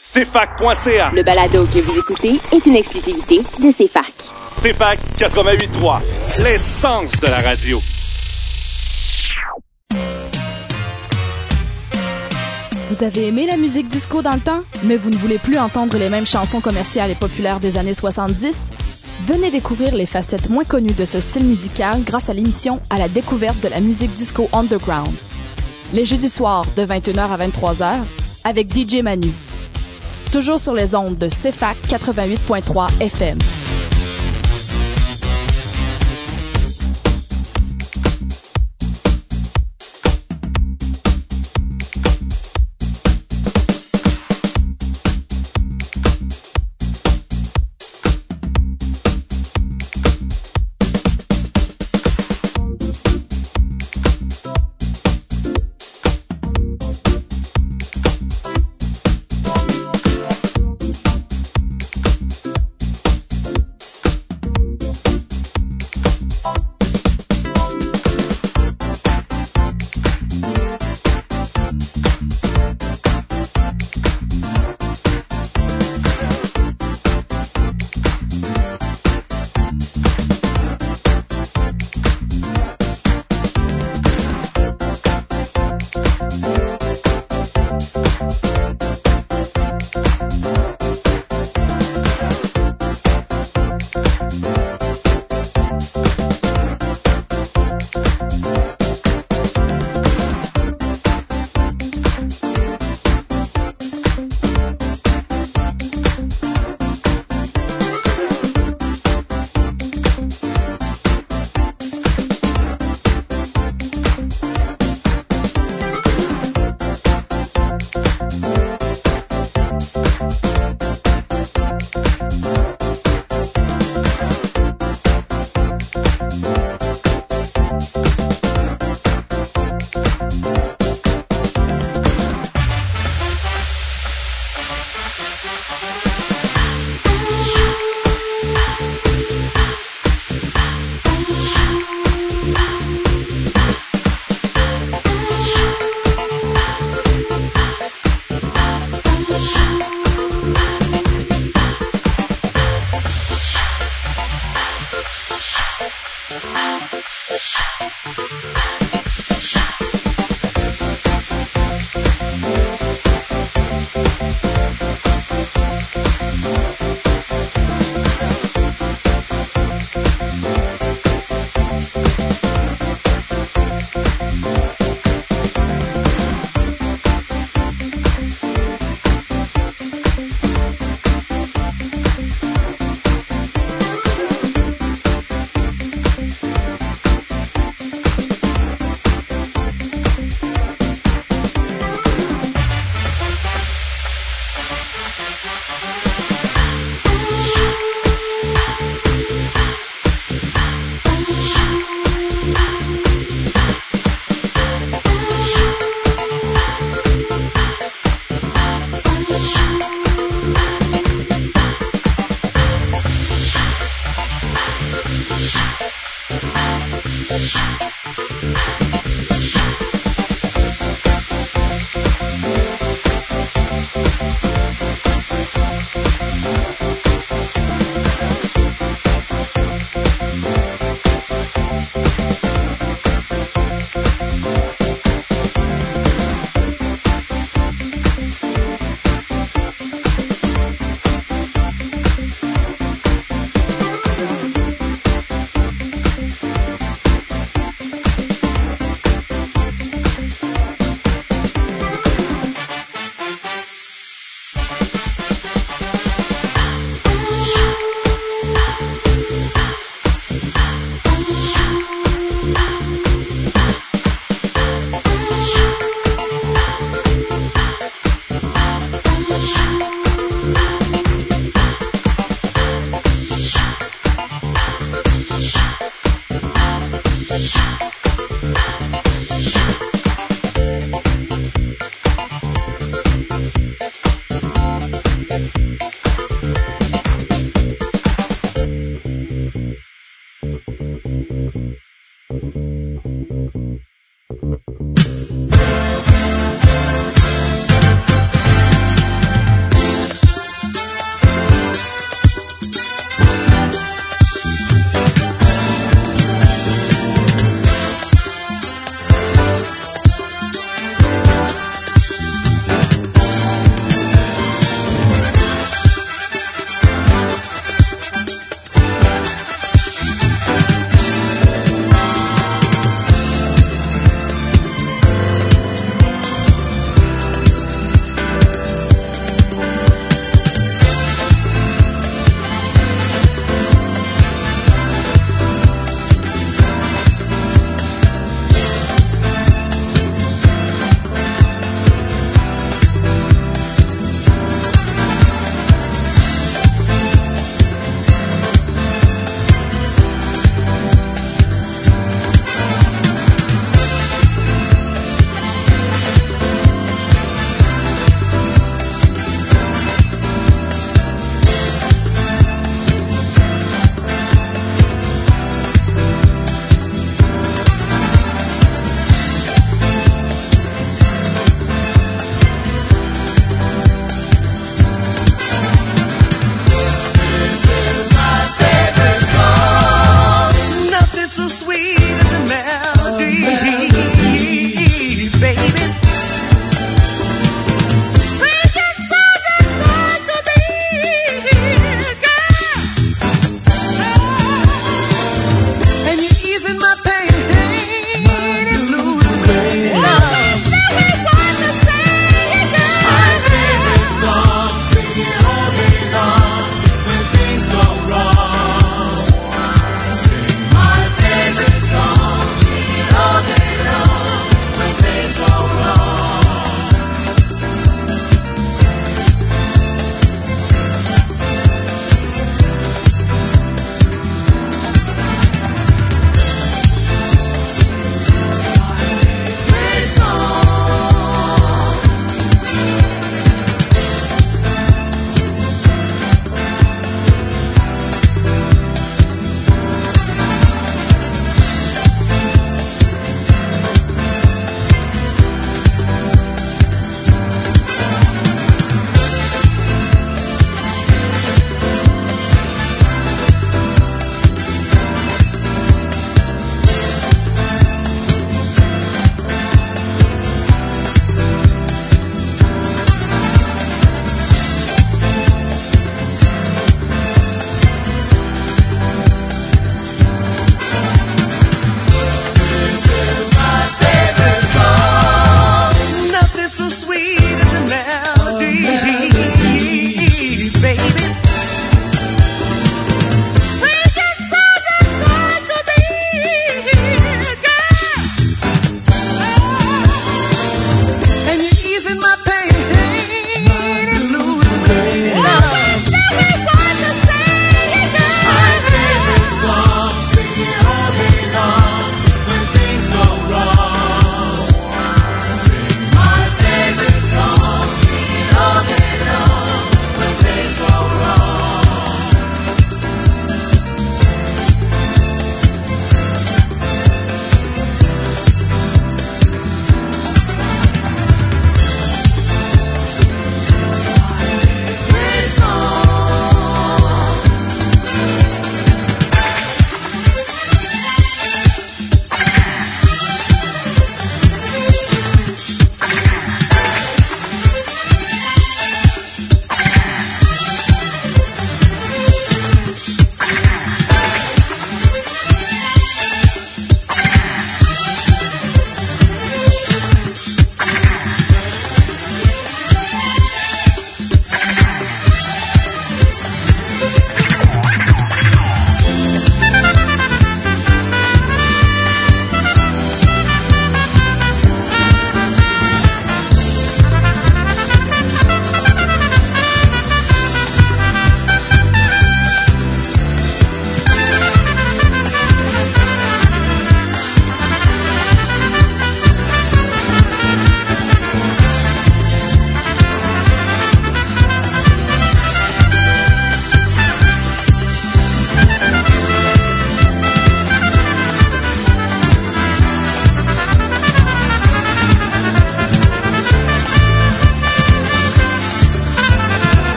CFAC.ca. Le balado que vous écoutez est une exclusivité de CFAC. CFAC 88.3, l'essence de la radio. Vous avez aimé la musique disco dans le temps, mais vous ne voulez plus entendre les mêmes chansons commerciales et populaires des années 70? Venez découvrir les facettes moins connues de ce style musical grâce à l'émission À la découverte de la musique disco underground. Les jeudis soirs de 21h à 23h avec DJ Manu. Toujours sur les ondes de CFAC 88.3 FM.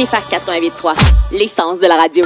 CFAC 88.3, l'essence de la radio.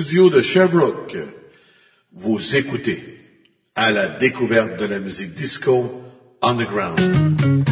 De Sherbrooke. Vous écoutez à la découverte de la musique disco underground.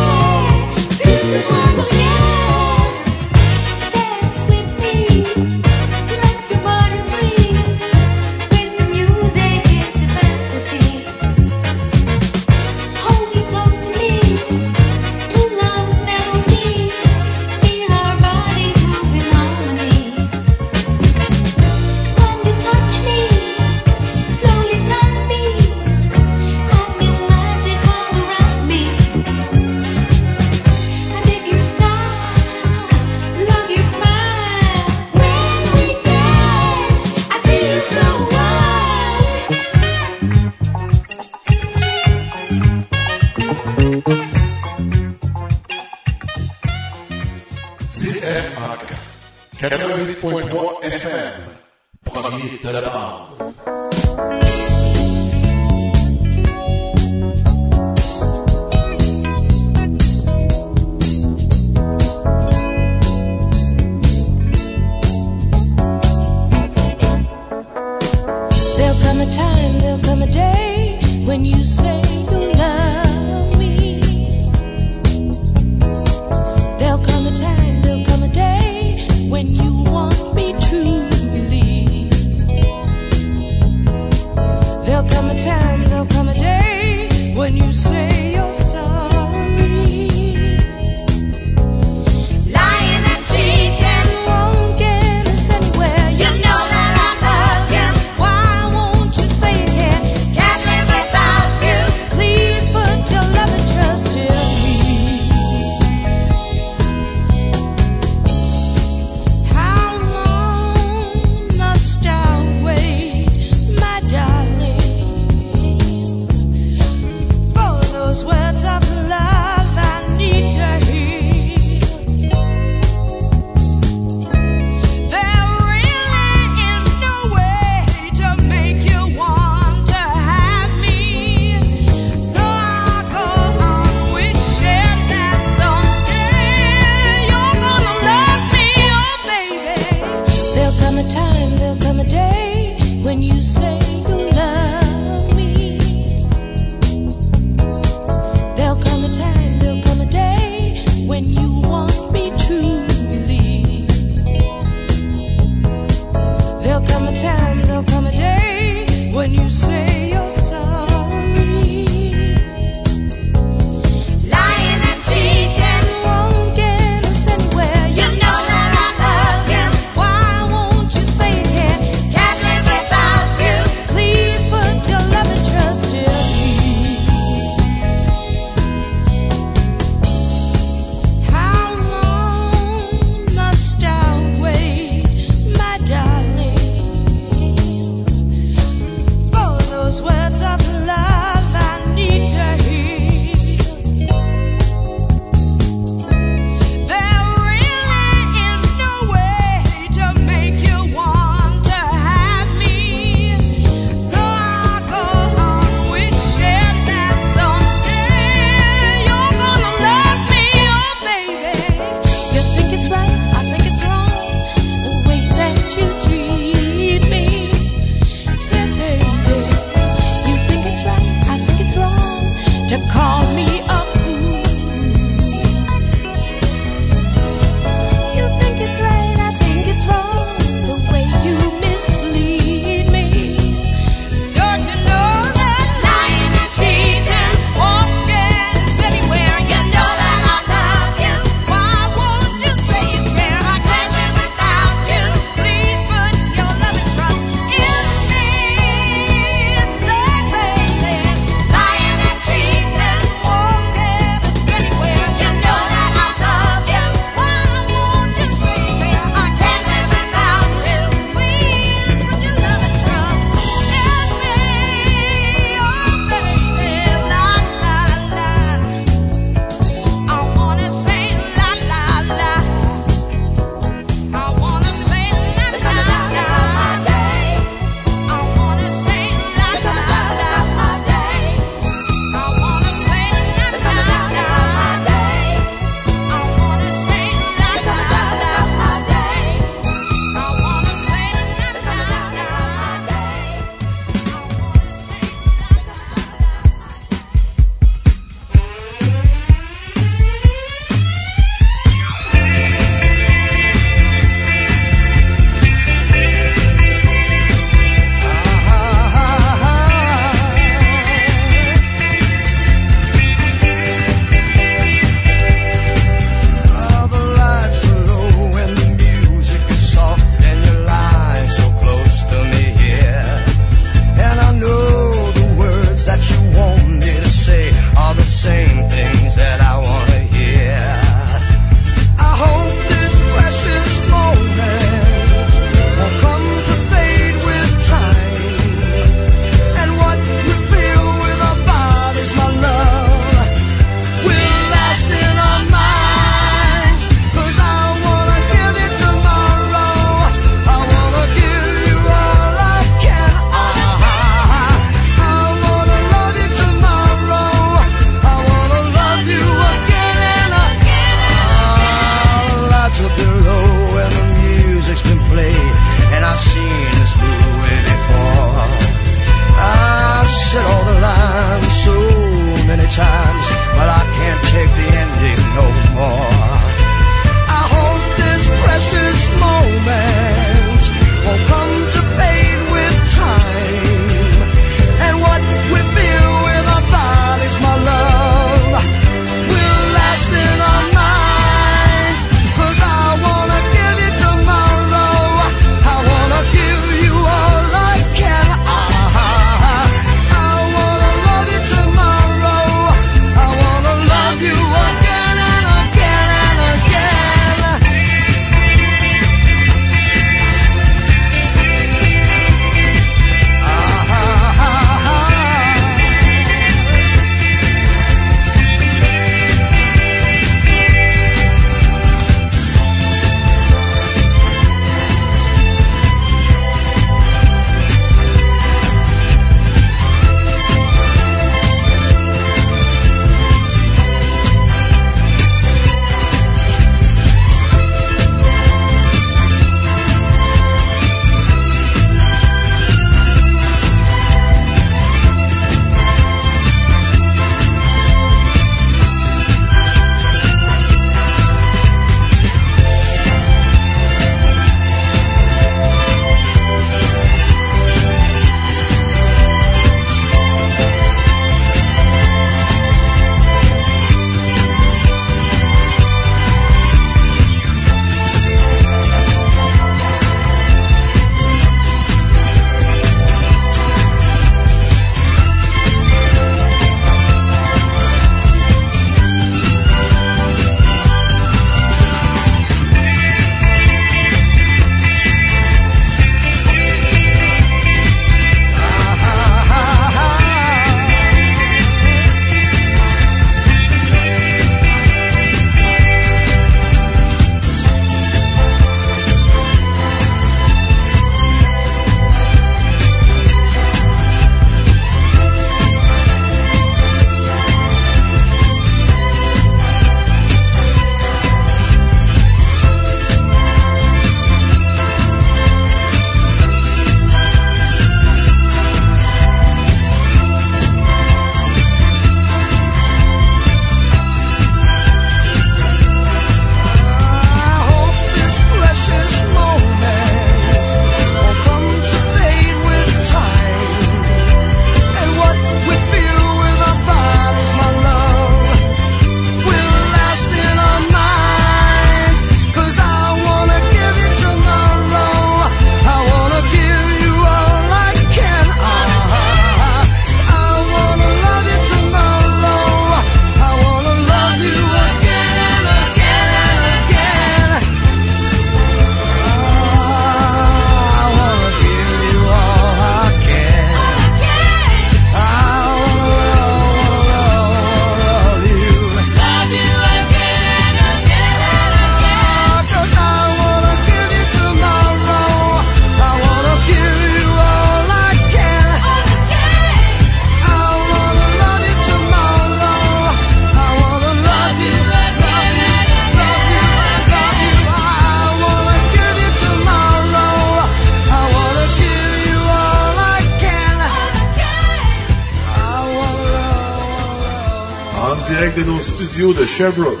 Sherbrooke.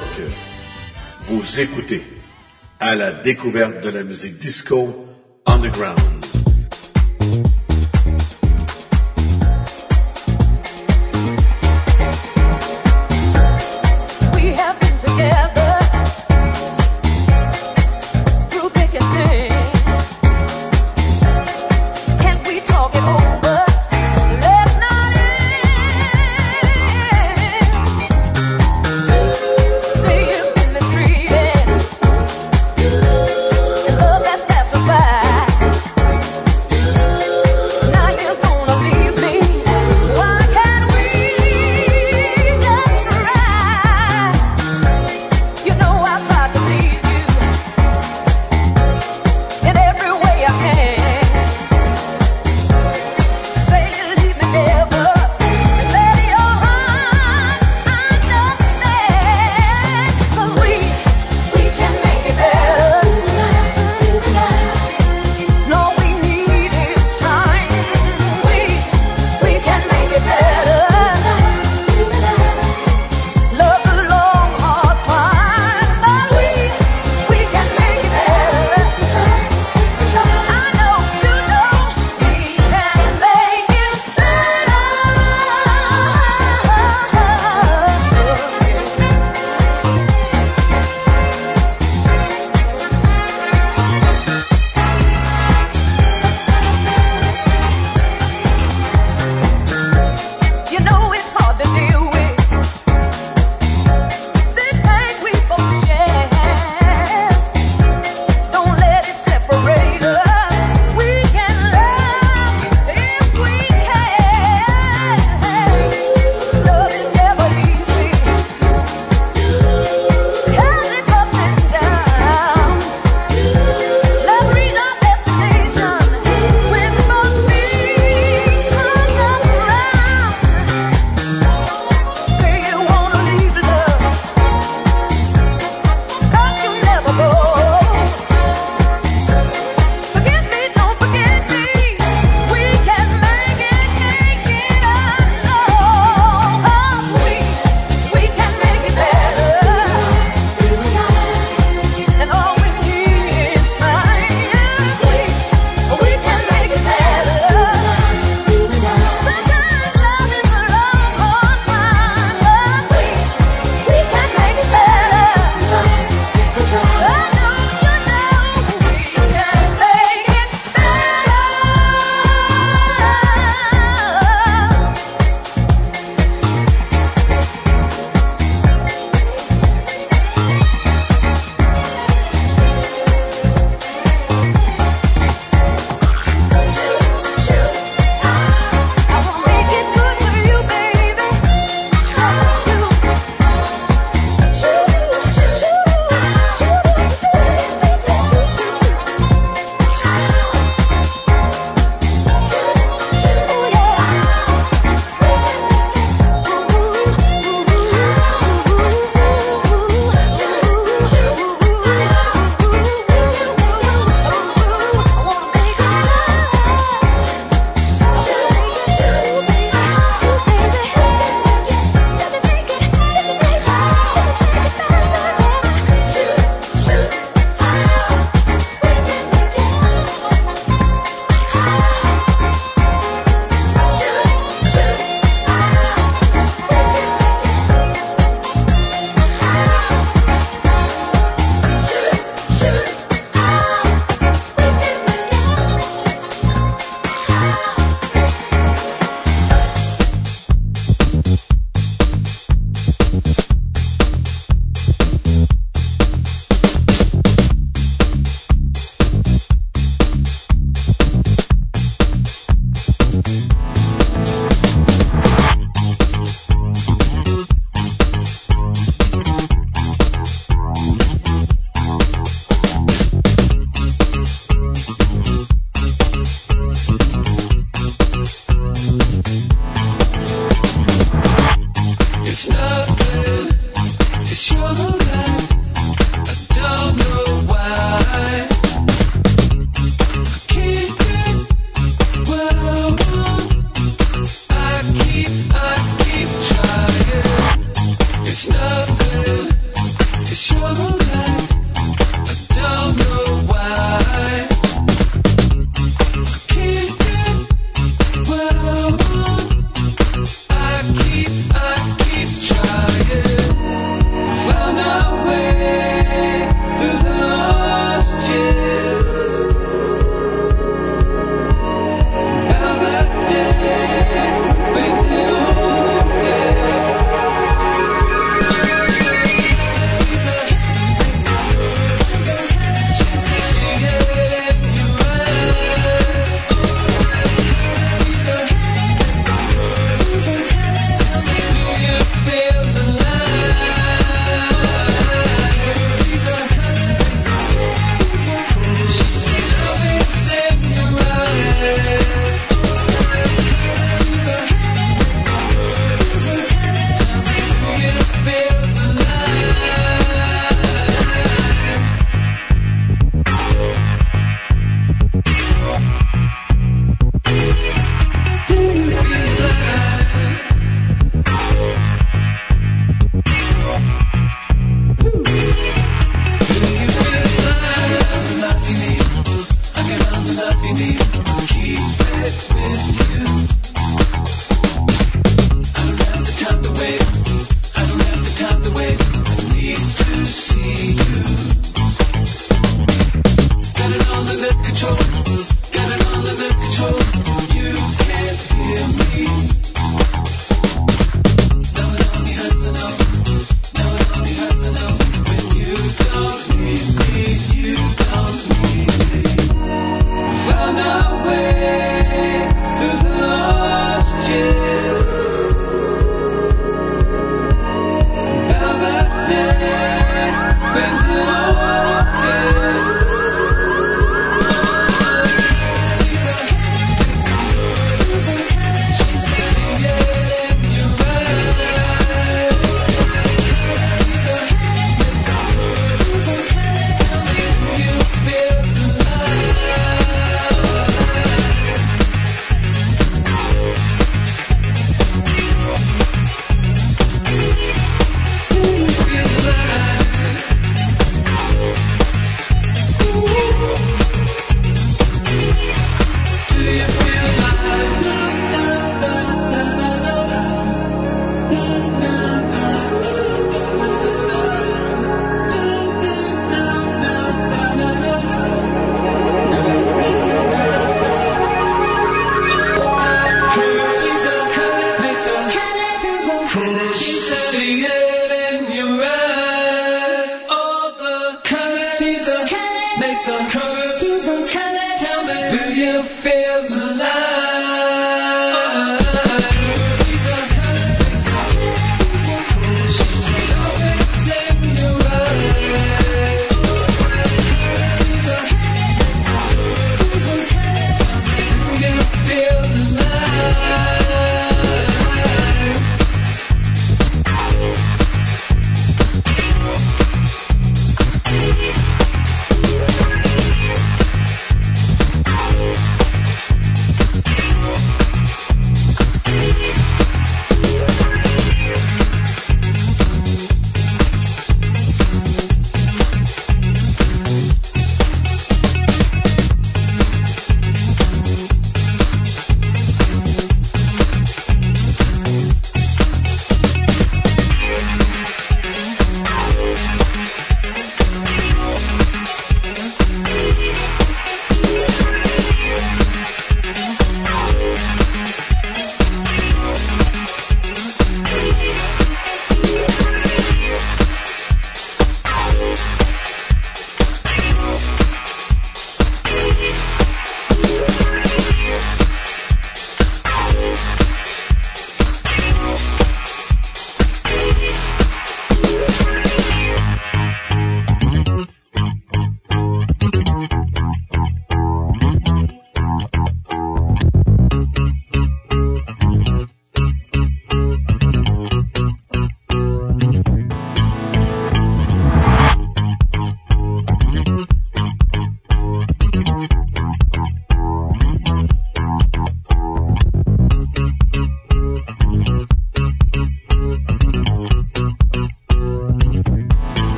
Vous écoutez à la découverte de la musique disco underground.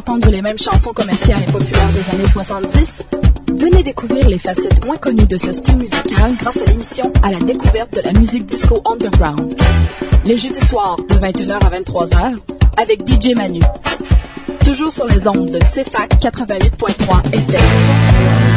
Entendre les mêmes chansons commerciales et populaires des années 70? Venez découvrir les facettes moins connues de ce style musical grâce à l'émission À la découverte de la musique disco underground. Les jeudis soirs de 21h à 23h avec DJ Manu. Toujours sur les ondes de CFAC 88.3 FM.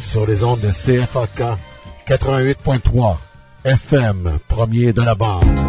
Sur les ondes de CFAK 88.3 FM, premier de la bande.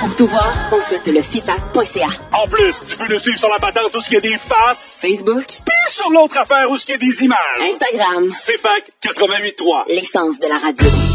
Pour tout voir, consulte le fifac.ca. En plus, tu peux nous suivre sur la patente où il y a des faces, Facebook, puis sur l'autre affaire où il y a des images. Instagram, C'est fac 88.3. l'essence de la radio.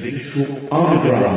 Découverte de la musique disco underground. underground,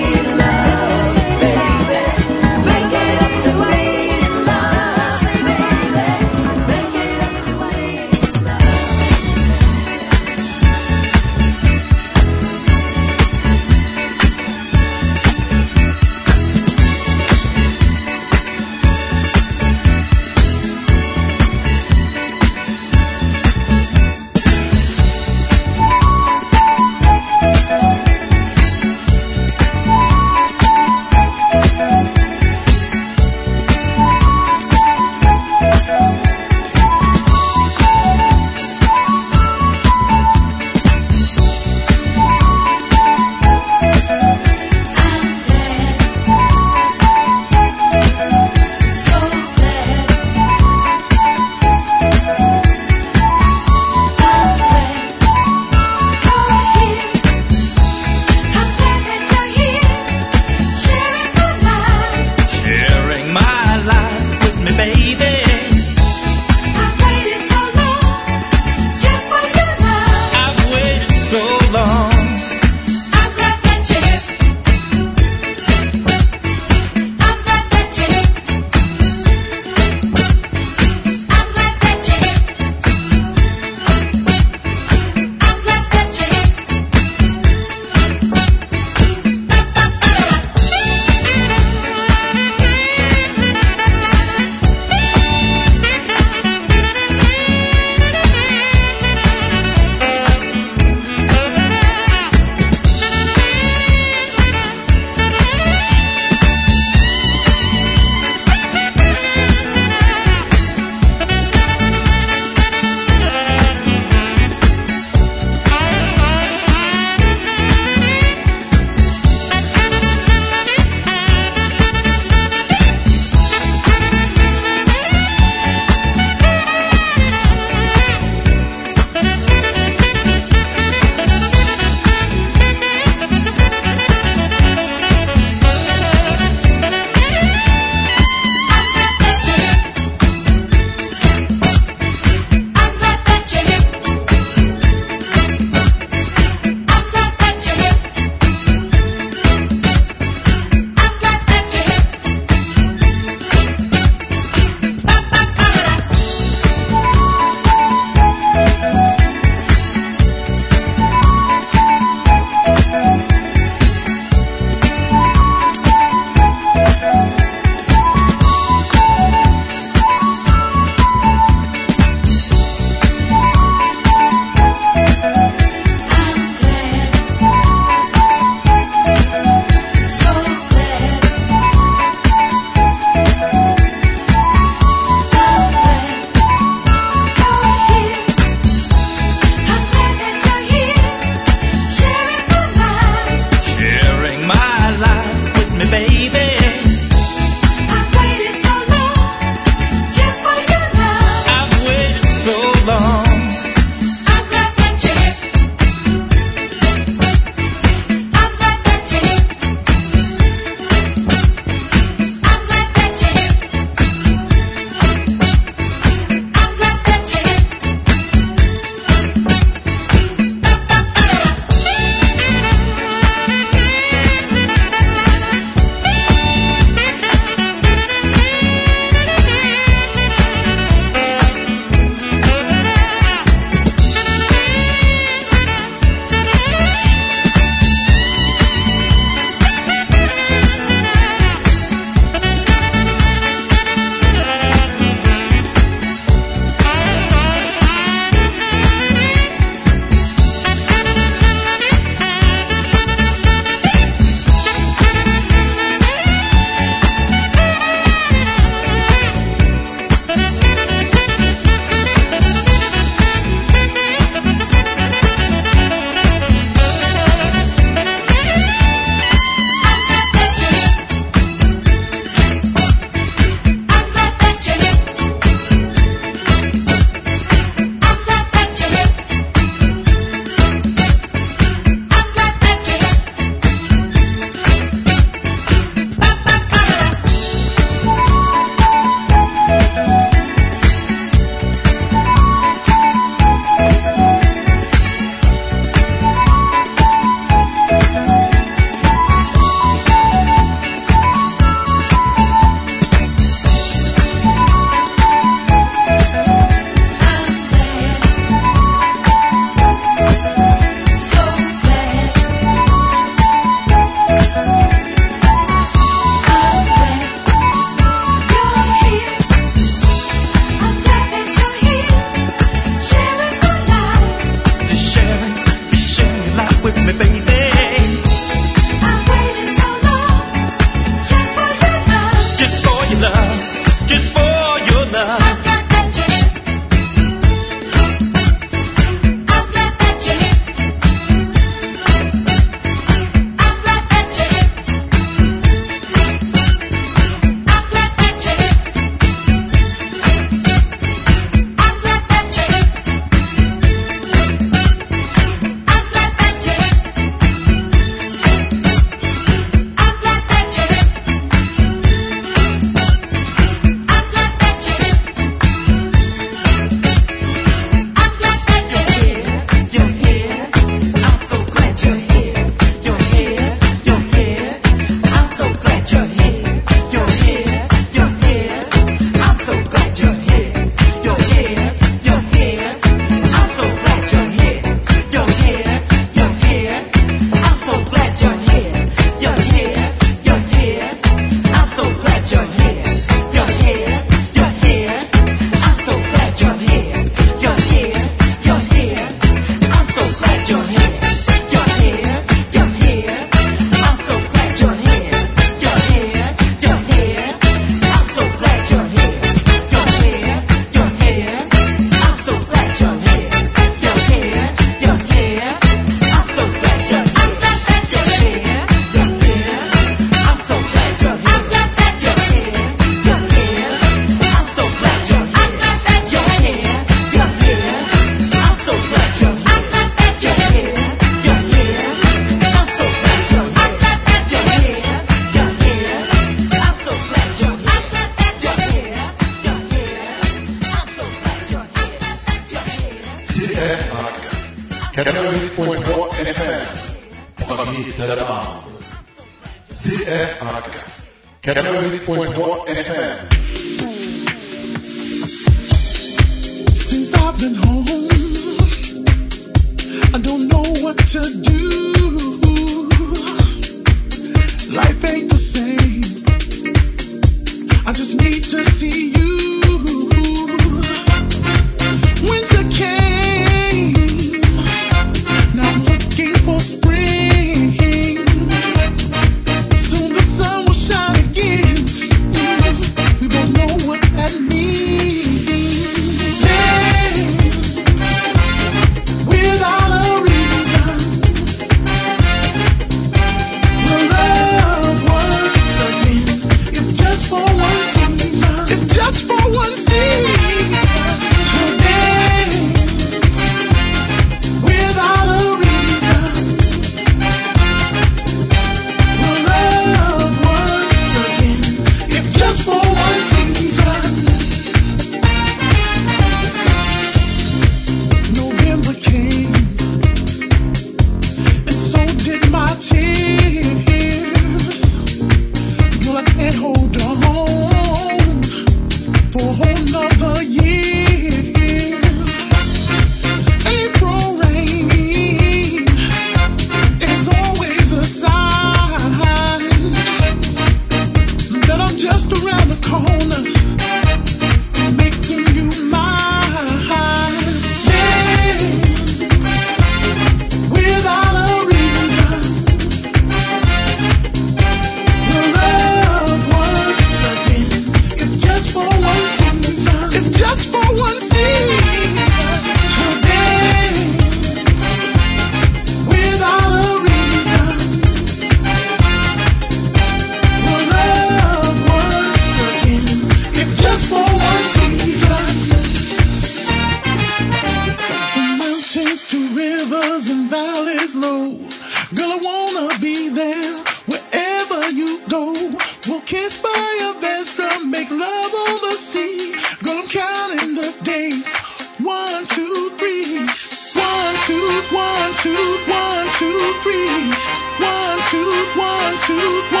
to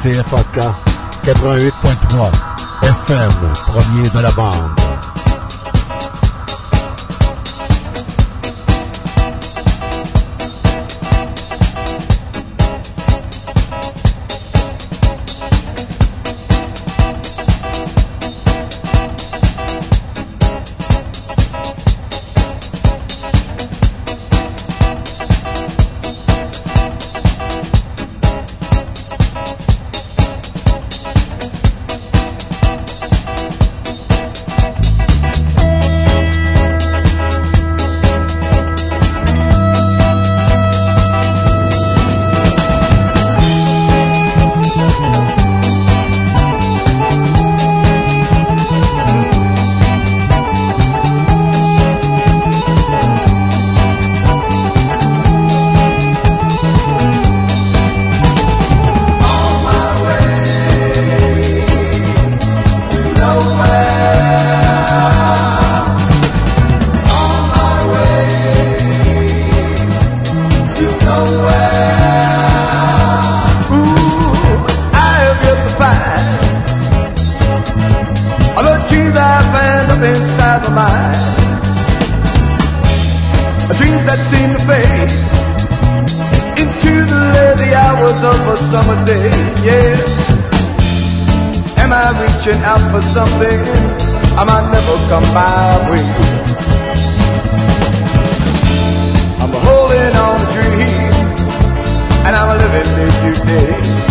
CFAK 88.3 FM, premier de la bande. I might never come my way. I'm holding on to dreams, and I'm living day to day.